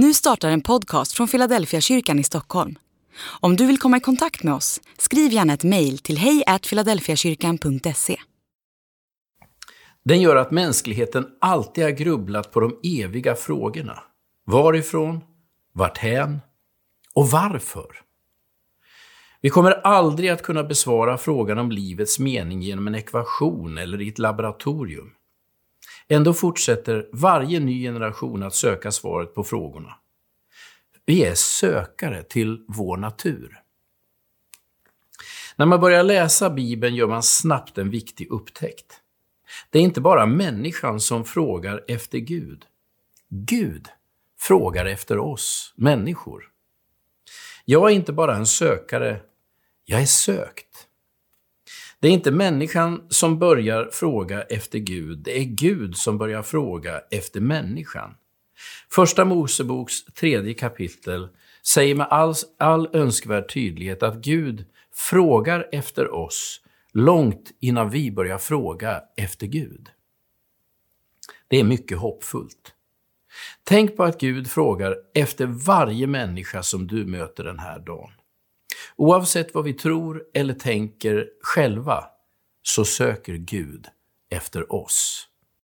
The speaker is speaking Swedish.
Nu startar en podcast från Philadelphia kyrkan i Stockholm. Om du vill komma i kontakt med oss, skriv gärna ett mejl till hejfiladelfiakyrkan.se. Den gör att mänskligheten alltid har grubblat på de eviga frågorna. Varifrån? Varthän? Och varför? Vi kommer aldrig att kunna besvara frågan om livets mening genom en ekvation eller i ett laboratorium. Ändå fortsätter varje ny generation att söka svaret på frågorna. Vi är sökare till vår natur. När man börjar läsa Bibeln gör man snabbt en viktig upptäckt. Det är inte bara människan som frågar efter Gud. Gud frågar efter oss, människor. Jag är inte bara en sökare, jag är sökt. Det är inte människan som börjar fråga efter Gud, det är Gud som börjar fråga efter människan. Första Moseboks tredje kapitel säger med all, all önskvärd tydlighet att Gud frågar efter oss långt innan vi börjar fråga efter Gud. Det är mycket hoppfullt. Tänk på att Gud frågar efter varje människa som du möter den här dagen. Oavsett vad vi tror eller tänker själva så söker Gud efter oss.